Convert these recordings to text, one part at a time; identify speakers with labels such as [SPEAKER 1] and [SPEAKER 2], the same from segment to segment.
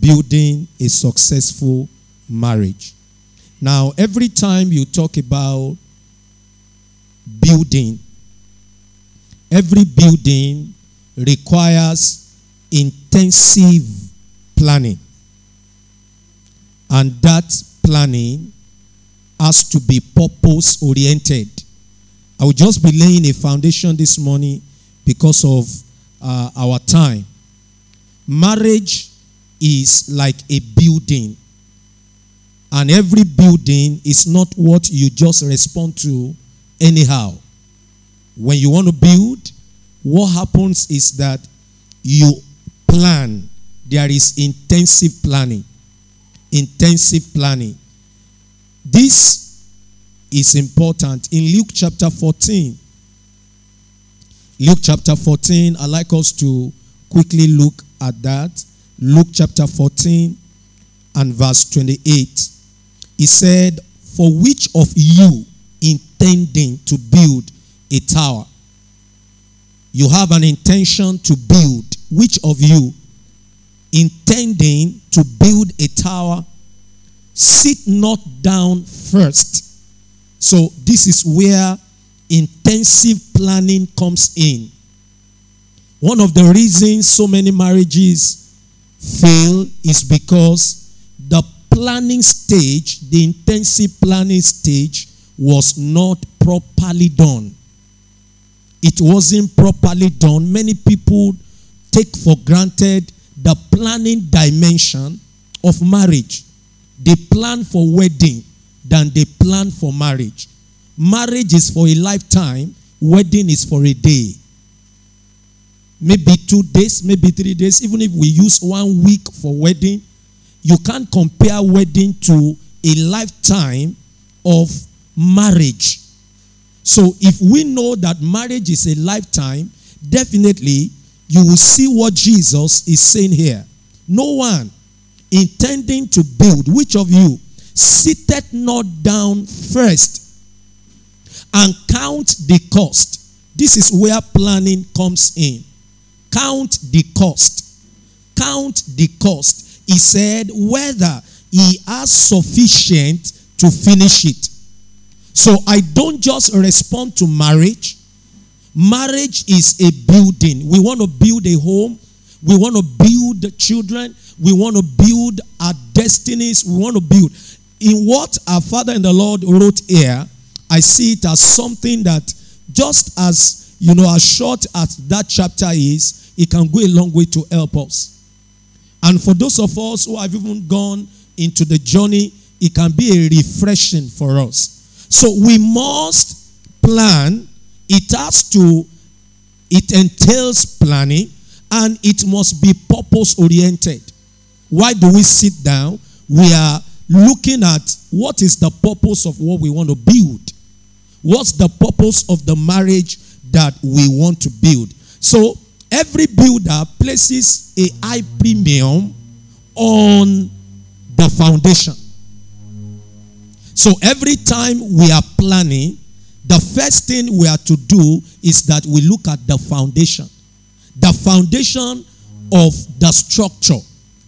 [SPEAKER 1] building a successful marriage. Now, every time you talk about building, every building requires intensive planning. And that planning has to be purpose oriented. I will just be laying a foundation this morning because of uh, our time. Marriage is like a building, and every building is not what you just respond to anyhow. When you want to build, what happens is that you plan. There is intensive planning. Intensive planning. This is important. In Luke chapter 14, Luke chapter 14, I'd like us to quickly look at that. Luke chapter 14 and verse 28. He said, For which of you intending to build a tower? You have an intention to build. Which of you intending to build a tower? Sit not down first. So, this is where intensive planning comes in. One of the reasons so many marriages fail is because the planning stage, the intensive planning stage, was not properly done. It wasn't properly done. Many people take for granted the planning dimension of marriage. They plan for wedding than they plan for marriage. Marriage is for a lifetime, wedding is for a day. Maybe two days, maybe three days. Even if we use one week for wedding, you can't compare wedding to a lifetime of marriage. So if we know that marriage is a lifetime, definitely you will see what Jesus is saying here. No one intending to build, which of you seated not down first and count the cost. This is where planning comes in. Count the cost. Count the cost. He said whether he has sufficient to finish it. So I don't just respond to marriage. Marriage is a building. We want to build a home. We want to build children. We want to build our destinies. We want to build. In what our Father in the Lord wrote here, I see it as something that just as, you know, as short as that chapter is, it can go a long way to help us. And for those of us who have even gone into the journey, it can be a refreshing for us. So we must plan. It has to, it entails planning and it must be purpose oriented. Why do we sit down? We are looking at what is the purpose of what we want to build. What's the purpose of the marriage that we want to build? So, every builder places a high premium on the foundation. So, every time we are planning, the first thing we are to do is that we look at the foundation. The foundation of the structure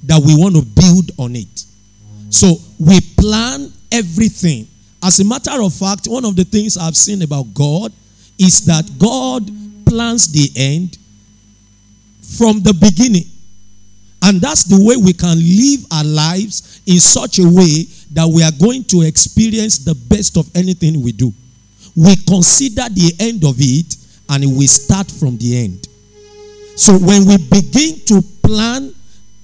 [SPEAKER 1] that we want to build on it. So, we plan everything as a matter of fact, one of the things I've seen about God is that God plans the end from the beginning. And that's the way we can live our lives in such a way that we are going to experience the best of anything we do. We consider the end of it and we start from the end. So when we begin to plan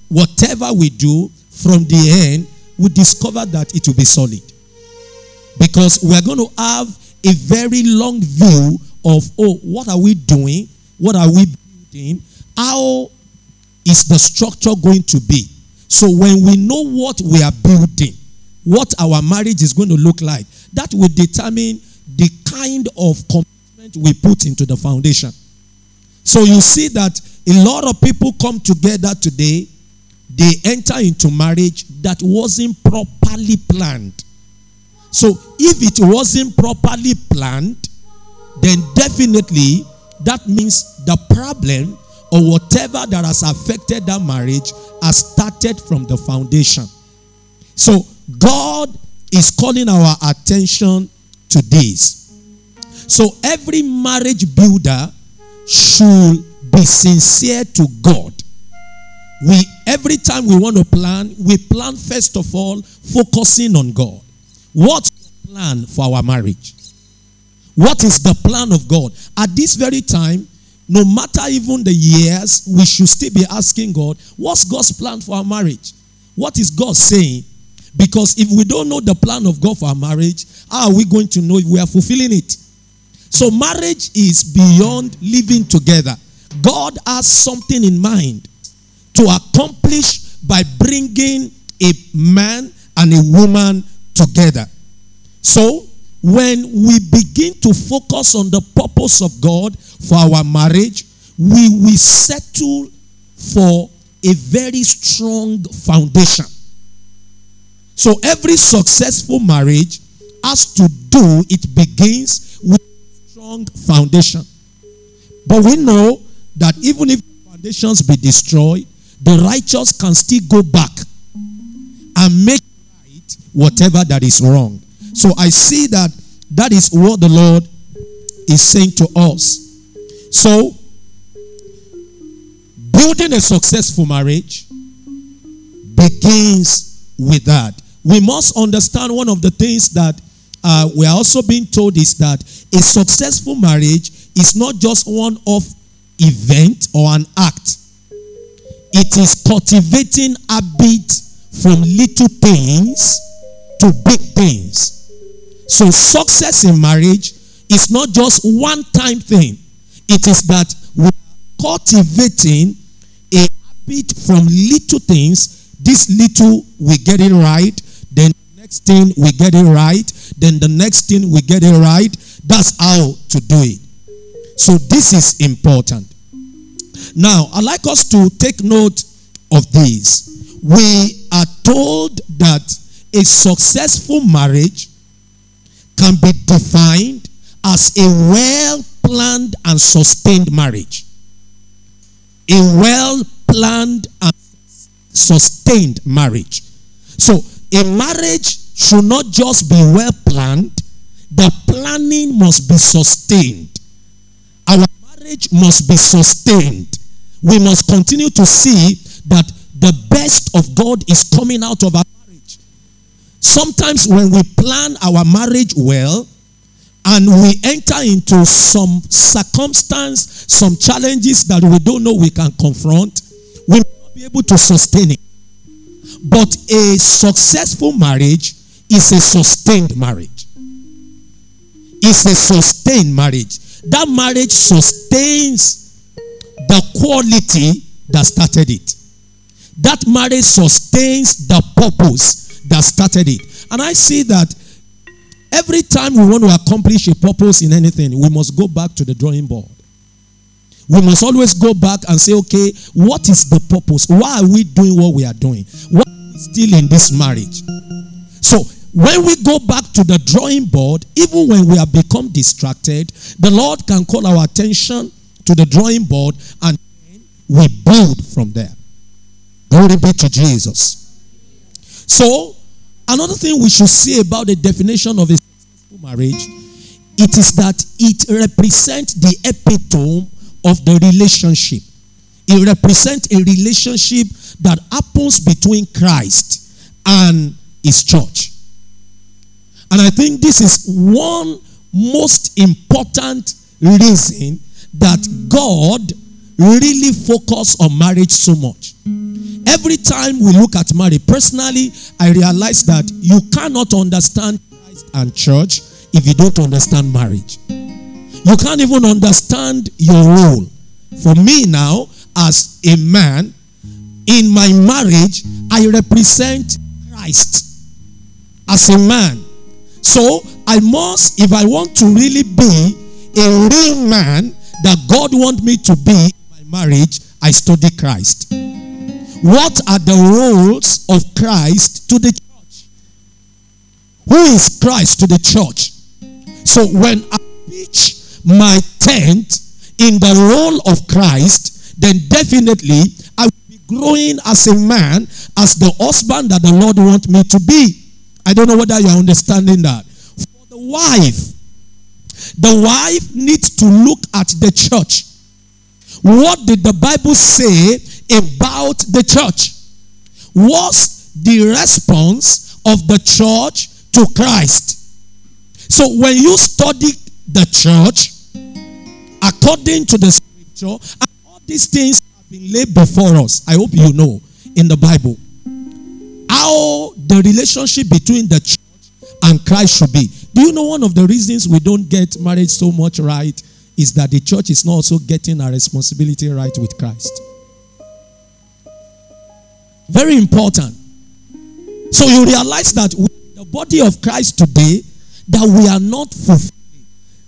[SPEAKER 1] whatever we do from the end, we discover that it will be solid. Because we're going to have a very long view of, oh, what are we doing? What are we building? How is the structure going to be? So when we know what we are building, what our marriage is going to look like, that will determine the kind of commitment we put into the foundation. So you see that a lot of people come together today, they enter into marriage that wasn't properly planned. So if it wasn't properly planned, then definitely that means the problem or whatever that has affected that marriage has started from the foundation. So God is calling our attention to this. So every marriage builder should be sincere to God. We every time we want to plan, we plan first of all focusing on God. What's the plan for our marriage? What is the plan of God? At this very time, no matter even the years, we should still be asking God, what's God's plan for our marriage? What is God saying? Because if we don't know the plan of God for our marriage, how are we going to know if we are fulfilling it? So, marriage is beyond living together. God has something in mind to accomplish by bringing a man and a woman together. So, when we begin to focus on the purpose of God for our marriage, we will settle for a very strong foundation. So every successful marriage has to do, it begins with strong foundation. But we know that even if foundations be destroyed, the righteous can still go back and make right whatever that is wrong. So I see that that is what the Lord is saying to us. So, building a successful marriage begins with that. We must understand one of the things that uh, we are also being told is that a successful marriage is not just one off event or an act. It is cultivating habit from little things to big things. So, success in marriage is not just one time thing, it is that we are cultivating a habit from little things. This little, we get it right. Then the next thing, we get it right. Then the next thing, we get it right. That's how to do it. So, this is important. Now, I'd like us to take note of this. We are told that a successful marriage can be defined as a well planned and sustained marriage. A well planned and sustained marriage. So, a marriage should not just be well planned, the planning must be sustained. Our marriage must be sustained. We must continue to see that the best of God is coming out of our Sometimes when we plan our marriage well and we enter into some circumstance, some challenges that we don't know we can confront, we will not be able to sustain it. But a successful marriage is a sustained marriage. It's a sustained marriage. That marriage sustains the quality that started it. That marriage sustains the purpose that started it. And I see that every time we want to accomplish a purpose in anything, we must go back to the drawing board. We must always go back and say, okay, what is the purpose? Why are we doing what we are doing? Why are we still in this marriage? So, when we go back to the drawing board, even when we have become distracted, the Lord can call our attention to the drawing board and we build from there. Glory be to Jesus. So, another thing we should see about the definition of a successful marriage, it is that it represents the epitome of the relationship. It represents a relationship that happens between Christ and his church. And I think this is one most important reason that God really focus on marriage so much. Every time we look at marriage, personally, I realize that you cannot understand Christ and church if you don't understand marriage. You can't even understand your role. For me now, as a man, in my marriage, I represent Christ as a man. So I must, if I want to really be a real man that God wants me to be in my marriage, I study Christ. What are the roles of Christ to the church? Who is Christ to the church? So when I pitch my tent in the role of Christ, then definitely I will be growing as a man, as the husband that the Lord wants me to be. I don't know whether you're understanding that. For the wife, the wife needs to look at the church. What did the Bible say about the church? What's the response of the church to Christ? So when you study the church, according to the scripture, and all these things have been laid before us. I hope you know in the Bible how the relationship between the church and Christ should be. Do you know one of the reasons we don't get marriage so much right is that the church is not also getting our responsibility right with Christ? Very important. So you realize that the body of Christ today, that we are not fulfilling.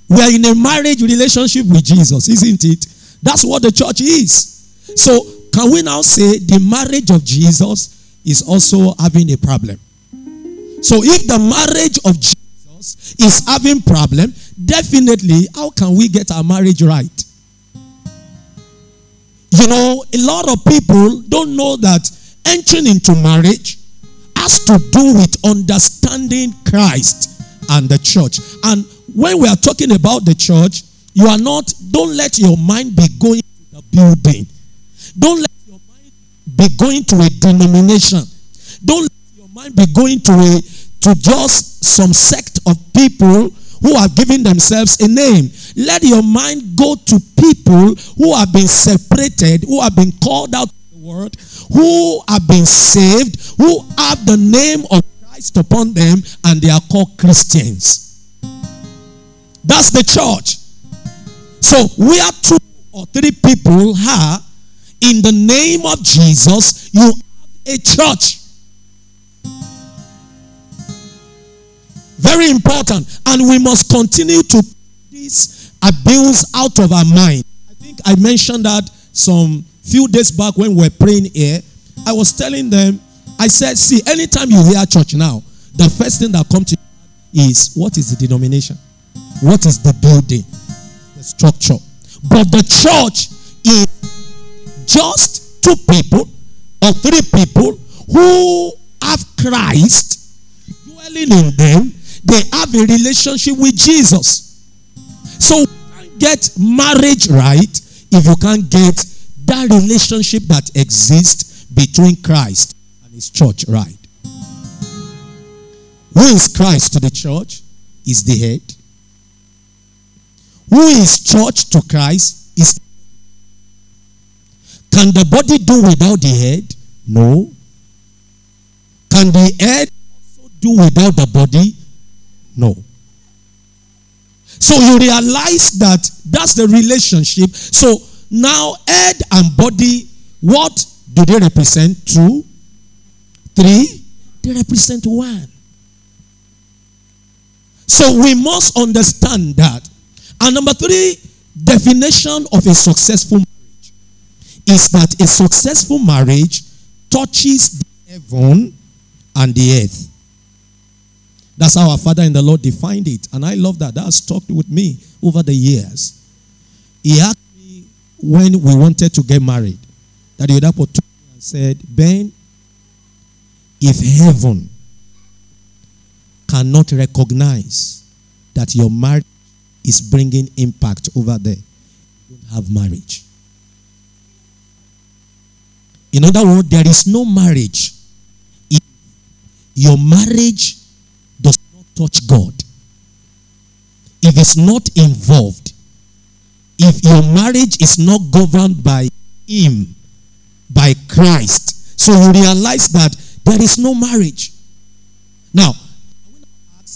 [SPEAKER 1] We are in a marriage relationship with Jesus, isn't it? That's what the church is. So can we now say the marriage of Jesus is also having a problem? So if the marriage of Jesus is having problem, definitely how can we get our marriage right? You know, a lot of people don't know that entering into marriage has to do with understanding Christ and the church. And when we are talking about the church, you are not, don't let your mind be going to the building. Don't let your mind be going to a denomination. Don't let your mind be going to a to just some sect of people who have given themselves a name. Let your mind go to people who have been separated, who have been called out of the world, who have been saved, who have the name of Christ upon them, and they are called Christians. That's the church. So, we are two or three people are in the name of Jesus, you have a church. Very important. And we must continue to this abuse out of our mind. I think I mentioned that some few days back when we were praying here. I was telling them, I said, see, anytime you hear church now, the first thing that comes to you is what is the denomination? What is the building? The structure. But the church is just two people or three people who have Christ dwelling in them they have a relationship with Jesus. So get marriage right if you can't get that relationship that exists between Christ and his church right. Who is Christ to the church? Is the head. Who is church to Christ? Is can the body do without the head? No. Can the head also do without the body? No. So you realize that that's the relationship. So now, head and body, what do they represent? Two, three, they represent one. So we must understand that. And number three, definition of a successful marriage is that a successful marriage touches the heaven and the earth. That's how our Father in the Lord defined it. And I love that. That has stuck with me over the years. He asked when we wanted to get married that he would have put and said, Ben, if heaven cannot recognize that your marriage is bringing impact over there, you don't have marriage. In other words, there is no marriage if your marriage does not touch God, if it's not involved, if your marriage is not governed by Him, by Christ, so you realize that there is no marriage. Now,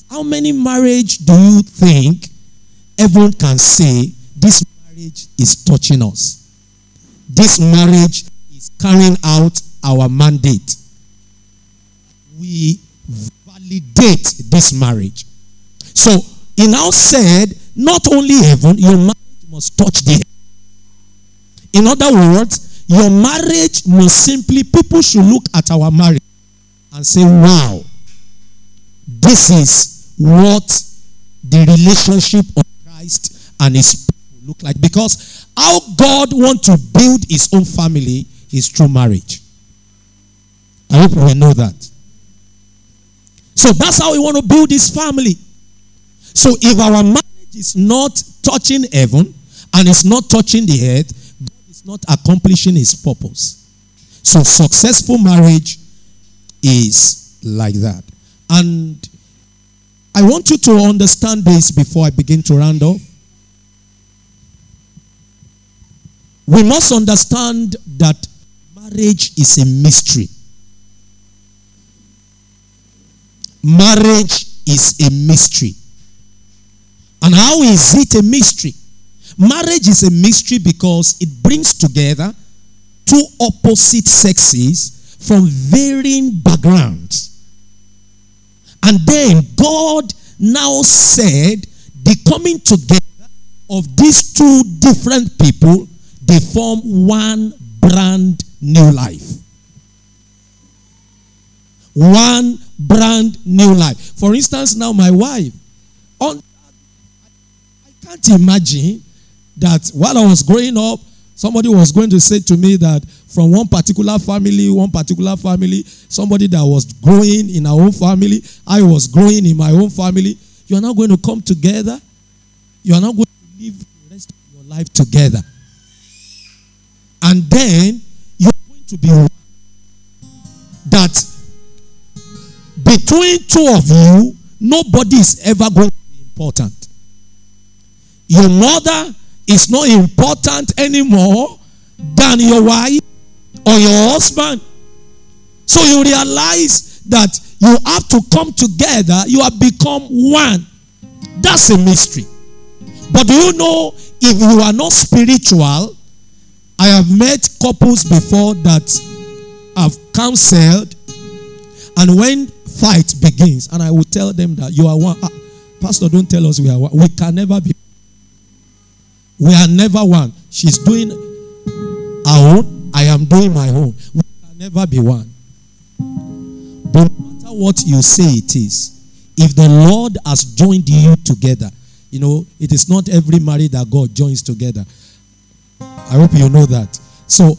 [SPEAKER 1] how many marriage do you think everyone can say this marriage is touching us? This marriage is carrying out our mandate. We validate this marriage. So he now said, not only heaven, your marriage must touch the In other words, your marriage must simply, people should look at our marriage and say, wow, this is what the relationship of Christ and his people look like. Because how God wants to build his own family is through marriage. I hope we know that. So that's how we want to build this family. So if our marriage is not touching heaven and it's not touching the earth, God is not accomplishing his purpose. So successful marriage is like that. And I want you to understand this before I begin to round off. We must understand that marriage is a mystery. Marriage is a mystery. And how is it a mystery? Marriage is a mystery because it brings together two opposite sexes from varying backgrounds. And then God now said the coming together of these two different people, they form one brand new life. One brand new life. For instance, now my wife, on, I can't imagine that while I was growing up, somebody was going to say to me that from one particular family, one particular family, somebody that was growing in our own family, I was growing in my own family. You are not going to come together. You are not going to live the rest of your life together. And then you're going to be that between two of you, nobody is ever going to be important. Your mother is not important anymore than your wife or your husband. So you realize that you have to come together, you have become one. That's a mystery. But do you know if you are not spiritual? I have met couples before that have counseled, and when fight begins, and I will tell them that you are one. Ah, Pastor, don't tell us we are one. We can never be. We are never one. She's doing her own, I am doing my own. We can never be one. But no matter what you say it is, if the Lord has joined you together, you know, it is not every marriage that God joins together. I hope you know that. So,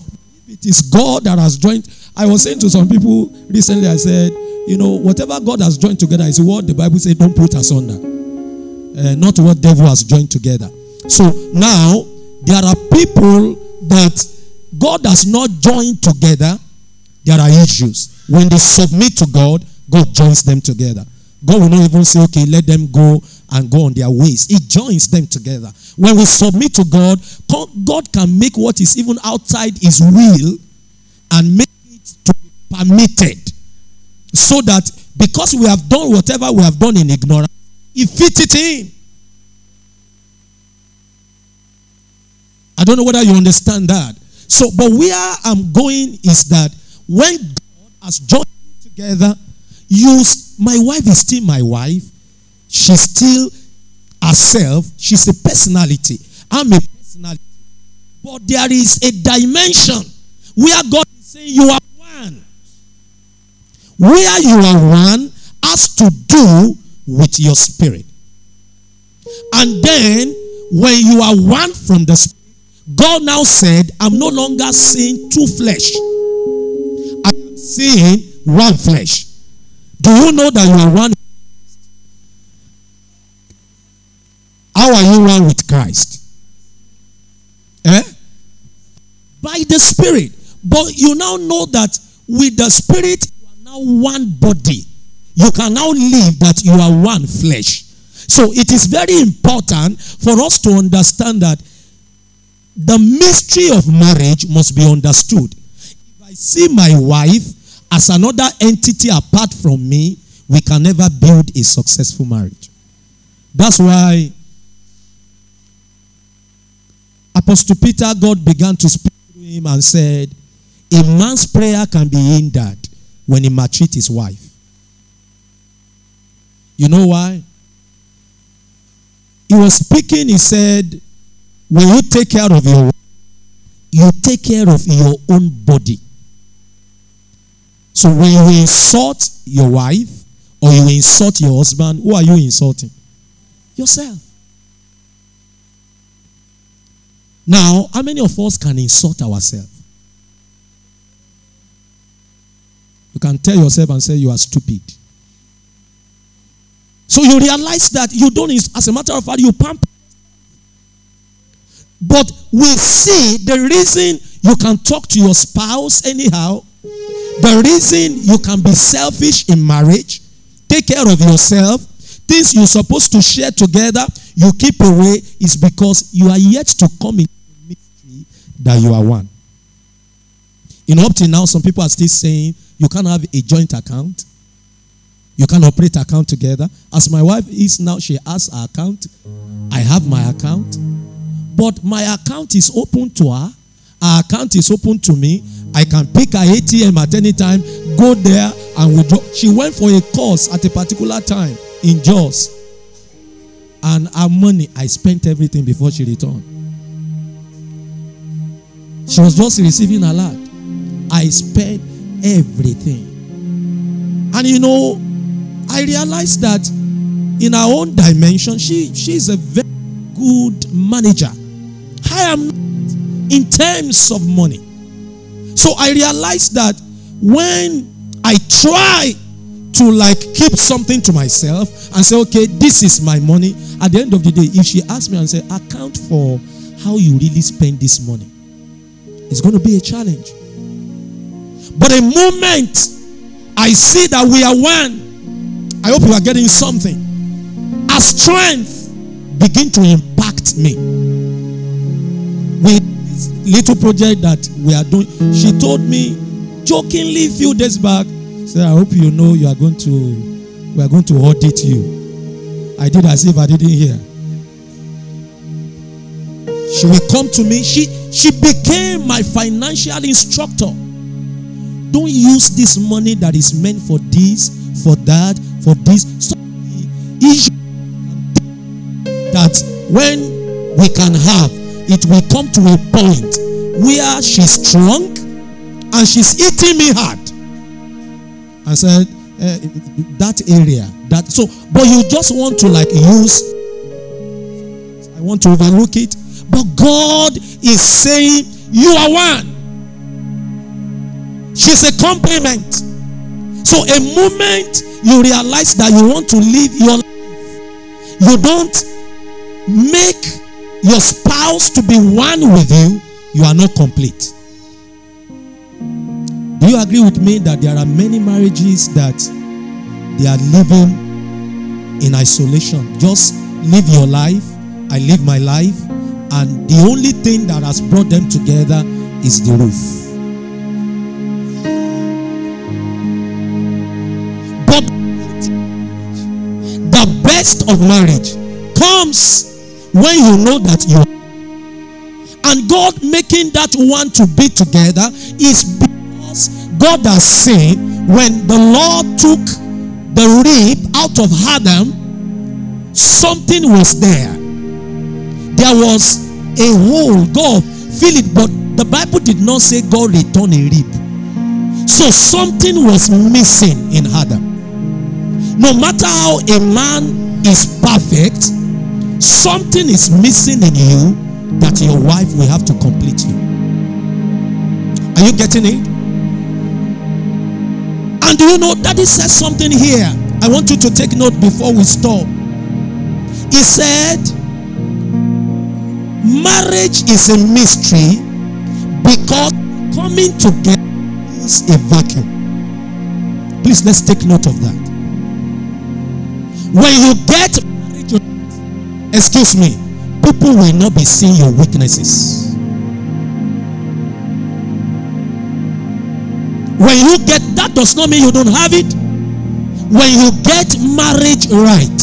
[SPEAKER 1] it is God that has joined. I was saying to some people recently, I said, you know, whatever God has joined together is what the Bible says, don't put asunder. Uh, not what devil has joined together. So now, there are people that God has not joined together. There are issues. When they submit to God, God joins them together. God will not even say, okay, let them go and go on their ways. He joins them together. When we submit to God, God can make what is even outside His will and make it to be permitted. So that because we have done whatever we have done in ignorance, He fits it in. I don't know whether you understand that. So, but where I'm going is that when God has joined together, you, my wife is still my wife. She's still herself. She's a personality. I'm a personality. But there is a dimension where God is saying you are one. Where you are one has to do with your spirit. And then when you are one from the spirit, God now said, I'm no longer seeing two flesh. I am seeing one flesh. Do you know that you are one? How are you one with Christ? Eh? By the Spirit. But you now know that with the Spirit, you are now one body. You can now live that you are one flesh. So it is very important for us to understand that the mystery of marriage must be understood. If I see my wife as another entity apart from me, we can never build a successful marriage. That's why Apostle Peter, God began to speak to him and said, A man's prayer can be hindered when he maltreats his wife. You know why? He was speaking, he said, when you take care of your you take care of your own body. So when you insult your wife or you insult your husband, who are you insulting? Yourself. Now, how many of us can insult ourselves? You can tell yourself and say you are stupid. So you realize that you don't, as a matter of fact, you pump. But we see the reason you can talk to your spouse anyhow, the reason you can be selfish in marriage, take care of yourself, things you're supposed to share together, you keep away, is because you are yet to come in mystery that you are one. In up till now, some people are still saying you can't have a joint account. You can operate account together. As my wife is now, she has her account. I have my account. But my account is open to her. Her account is open to me. I can pick her ATM at any time, go there and withdraw. She went for a course at a particular time in Jos. And her money, I spent everything before she returned. She was just receiving a lot. I spent everything. And you know, I realized that in our own dimension, she she's a very good manager. I am in terms of money. So I realized that when I try to like keep something to myself and say, okay, this is my money. At the end of the day, if she asks me and say, account for how you really spend this money, it's going to be a challenge. But a moment I see that we are one, I hope you are getting something. A strength begin to impact me. With this little project that we are doing, she told me jokingly a few days back, said, I hope you know you are going to we are going to audit you. I did as if I didn't hear. She will come to me. She she became my financial instructor. Don't use this money that is meant for this, for that, for this. So issue that when we can have, it will come to a point where she's strong and she's eating me hard. I said, uh, that area, that so, but you just want to like use. I want to overlook it, but God is saying, You are one. She's a complement. So, a moment you realize that you want to live your life, you don't make your spouse to be one with you, you are not complete. Do you agree with me that there are many marriages that they are living in isolation? Just live your life, I live my life, and the only thing that has brought them together is the roof. But the best of marriage comes when you know that you and God making that one to be together is because God has said when the Lord took the rib out of Adam, something was there. There was a hole. God fill it, but the Bible did not say God returned a rib. So something was missing in Adam. No matter how a man is perfect, something is missing in you that your wife will have to complete you. Are you getting it? And do you know Daddy says something here? I want you to take note before we stop. He said, Marriage is a mystery because coming together is a vacuum. Please let's take note of that. When you get excuse me, people will not be seeing your weaknesses. When you get that does not mean you don't have it. When you get marriage right,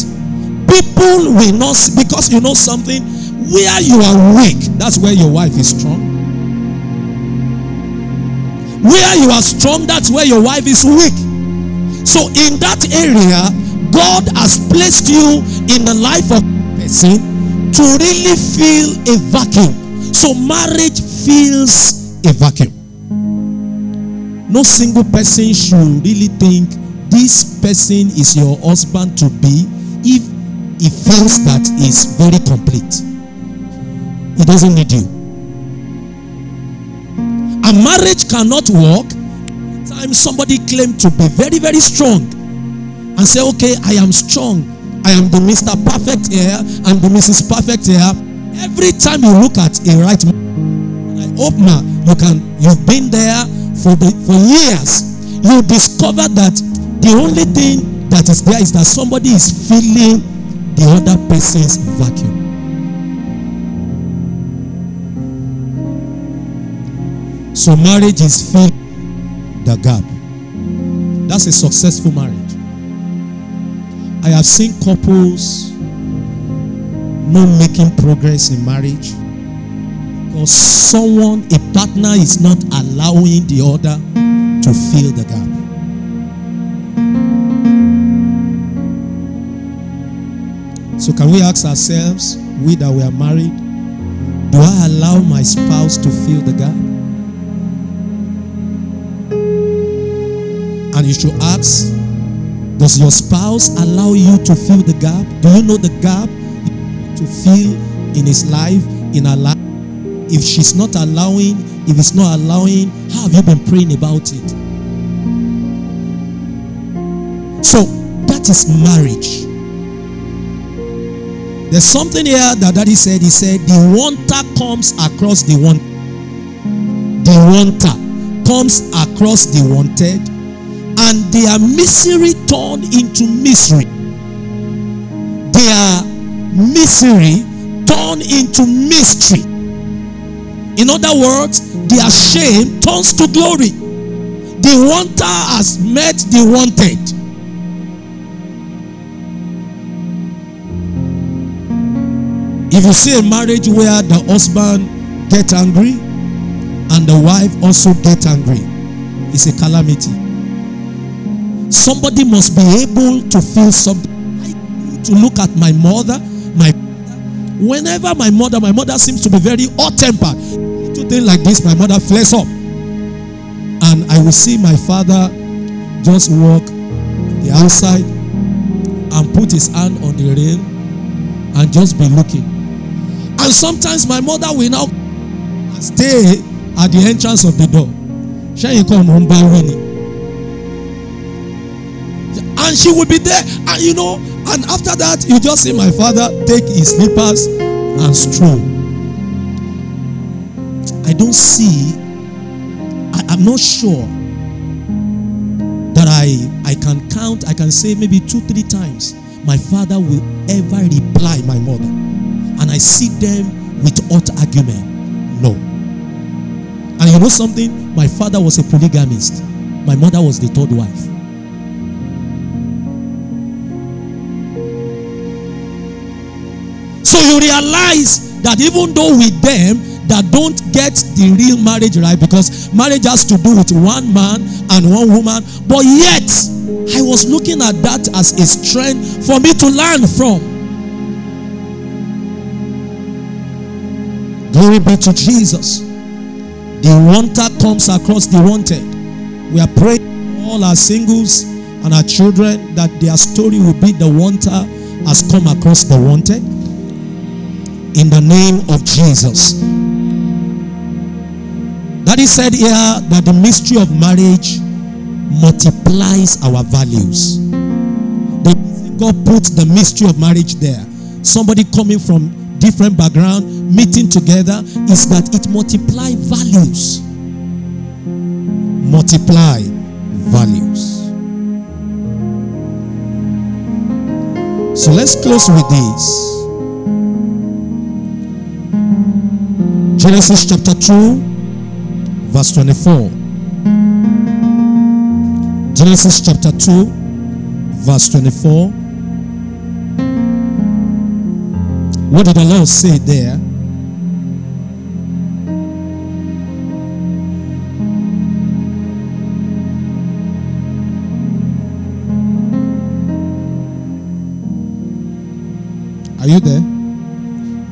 [SPEAKER 1] people will not because you know something where you are weak, that's where your wife is strong. Where you are strong, that's where your wife is weak. So in that area, God has placed you in the life of person to really fill a vacuum. So marriage fills a vacuum. No single person should really think this person is your husband to be if he feels that is very complete. He doesn't need you. A marriage cannot work time somebody claim to be very, very strong and say, okay, I am strong. I am the Mr. Perfect here and the Mrs. Perfect here. Every time you look at a right man, I hope now you can you've been there for the for years. You discover that the only thing that is there is that somebody is filling the other person's vacuum. So marriage is filled the gap. That's a successful marriage. I have seen couples not making progress in marriage because someone, a partner, is not allowing the other to fill the gap. So, can we ask ourselves, we that we are married, do I allow my spouse to fill the gap? And you should ask, does your spouse allow you to fill the gap? Do you know the gap to fill in his life, in her life? If she's not allowing, if it's not allowing, how have you been praying about it? So that is marriage. There's something here that daddy said. He said, The wanter comes across the want. The wanter comes across the wanted and their misery turned into misery. Their misery turned into mystery. In other words, their shame turns to glory. The wanter has met the wanted. If you see a marriage where the husband get angry and the wife also get angry, it's a calamity. Somebody must be able to feel something. To look at my mother, my whenever my mother, my mother seems to be very hot tempered. To things like this, my mother flares up. And I will see my father just walk the outside and put his hand on the rail and just be looking. And sometimes my mother will now stay at the entrance of the door. Shall you come home by winning? And she will be there. And you know, and after that, you just see my father take his slippers and stroll. I don't see, I, am not sure that I I can count, I can say maybe two, three times my father will ever reply my mother. And I see them with hot argument. No. And you know something? My father was a polygamist. My mother was the third wife. Realize that even though with them that don't get the real marriage right, because marriage has to do with one man and one woman, but yet I was looking at that as a strength for me to learn from. Glory be to Jesus. The wanter comes across the wanted. We are praying all our singles and our children that their story will be the wanter has come across the wanted in the name of Jesus. That is said here that the mystery of marriage multiplies our values. God put the mystery of marriage there. Somebody coming from different background meeting together is that it multiply values. Multiply values. So let's close with this. Genesis chapter 2, verse 24. Genesis chapter 2, verse 24. What did the Lord say there? Are you there?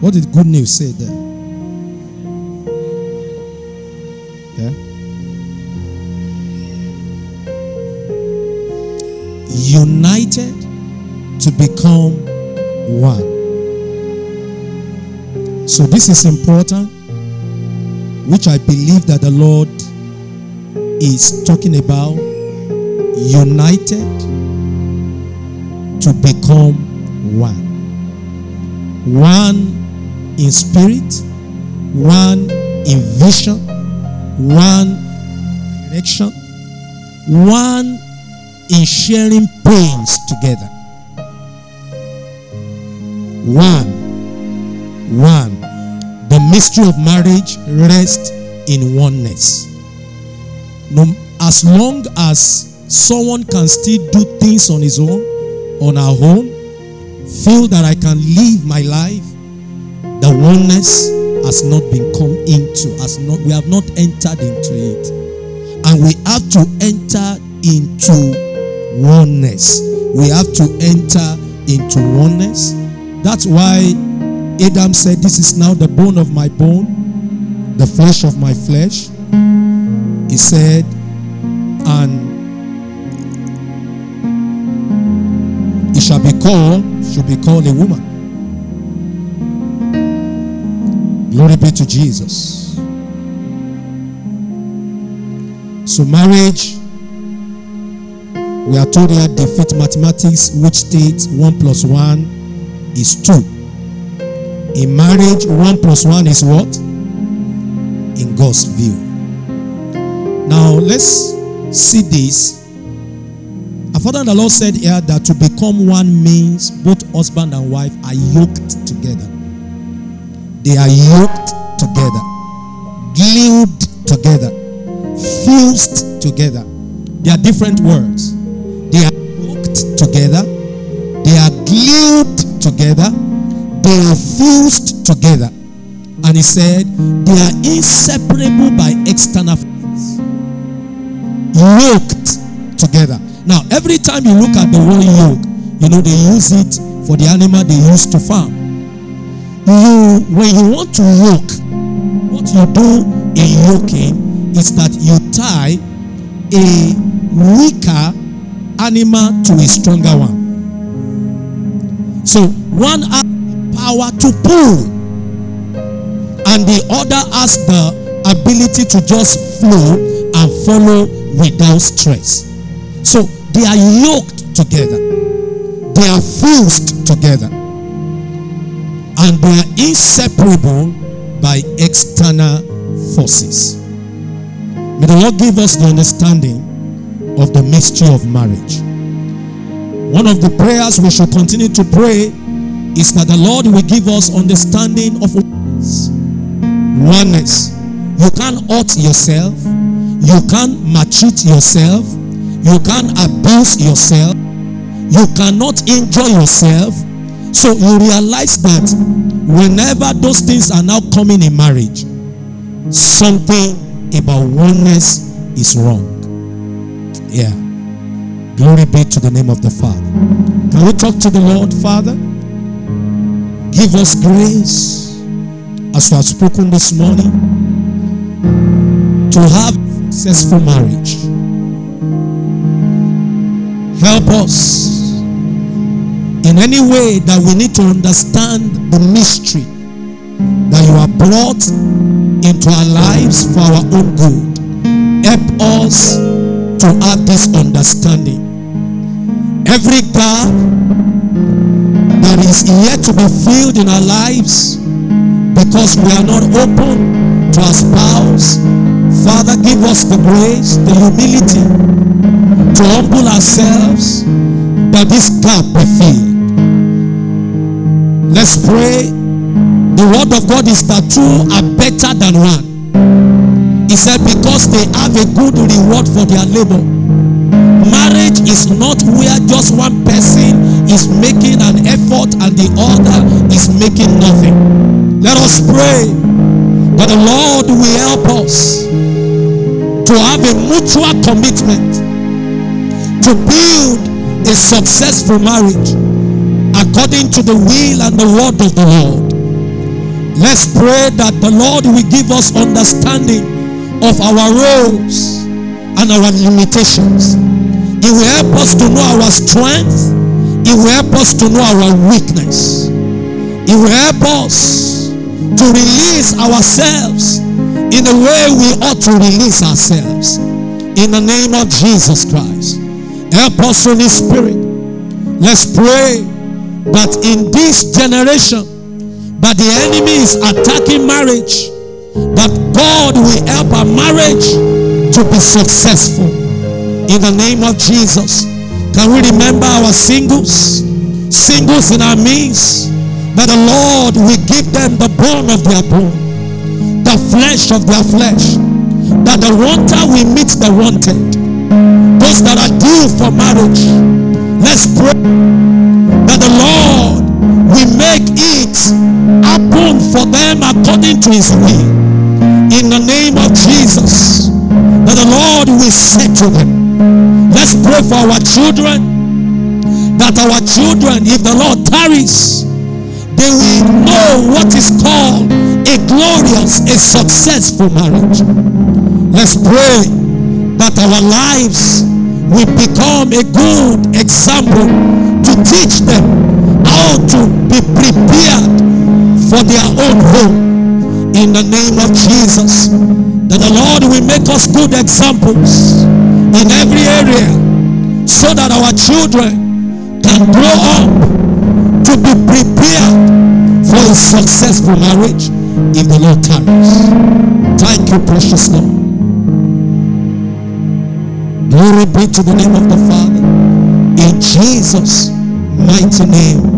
[SPEAKER 1] What did good news say there? United to become one. So, this is important, which I believe that the Lord is talking about united to become one. One in spirit, one in vision, one direction, one in sharing pains together. One. One. The mystery of marriage rests in oneness. As long as someone can still do things on his own, on our own, feel that I can live my life, the oneness has not been come into, has not we have not entered into it. And we have to enter into oneness. We have to enter into oneness. That's why Adam said, This is now the bone of my bone, the flesh of my flesh. He said, and he shall be called, should be called a woman. Glory be to Jesus. So, marriage, we are told here defeat mathematics, which states 1 plus 1 is 2. In marriage, 1 plus 1 is what? In God's view. Now, let's see this. Our Father the Lord said here that to become one means both husband and wife are yoked together. They are yoked together, glued together, fused together. They are different words. They are yoked together, they are glued together, they are fused together. And he said, they are inseparable by external forces. Yoked together. Now, every time you look at the word yoke, you know they use it for the animal they used to farm. You, when you want to yoke, what you do in yoking is that you tie a weaker animal to a stronger one. So one has power to pull, and the other has the ability to just flow and follow without stress. So they are yoked together, they are fused together, and they are inseparable by external forces. May the Lord give us the understanding of the mystery of marriage. One of the prayers we should continue to pray is that the Lord will give us understanding of oneness. Oneness. You can't hurt yourself. You can't maltreat yourself. You can't abuse yourself. You cannot enjoy yourself. So you realize that whenever those things are now coming in marriage, something about oneness is wrong. Yeah. Glory be to the name of the Father. Can we talk to the Lord, Father? Give us grace as you have spoken this morning to have a successful marriage. Help us in any way that we need to understand the mystery that you have brought into our lives for our own good. Help us to have this understanding. Every gap that is yet to be filled in our lives because we are not open to our spouse. Father, give us the grace, the humility to humble ourselves that this gap be filled. Let's pray. The word of God is that two are better than one. Said, because they have a good reward for their labor. Marriage is not where just one person is making an effort and the other is making nothing. Let us pray that the Lord will help us to have a mutual commitment to build a successful marriage according to the will and the word of the Lord. Let's pray that the Lord will give us understanding of our roles and our limitations. It will help us to know our strength. It will help us to know our weakness. It will help us to release ourselves in the way we ought to release ourselves. In the name of Jesus Christ. Help us, Holy Spirit. Let's pray that in this generation, that the enemy is attacking marriage, that God will help our marriage to be successful. In the name of Jesus. Can we remember our singles? Singles in our midst. That the Lord will give them the bone of their bone, the flesh of their flesh. That the wanter will meet the wanted. Those that are due for marriage. Let's pray that the Lord will make it for them according to his will. In the name of Jesus. That the Lord will settle them. Let's pray for our children. That our children, if the Lord tarries, they will know what is called a glorious, a successful marriage. Let's pray that our lives will become a good example to teach them how to be prepared for their own home. In the name of Jesus, that the Lord will make us good examples in every area so that our children can grow up to be prepared for a successful marriage if the Lord tarries. Thank you, precious Lord. Glory be to the name of the Father. In Jesus' mighty name.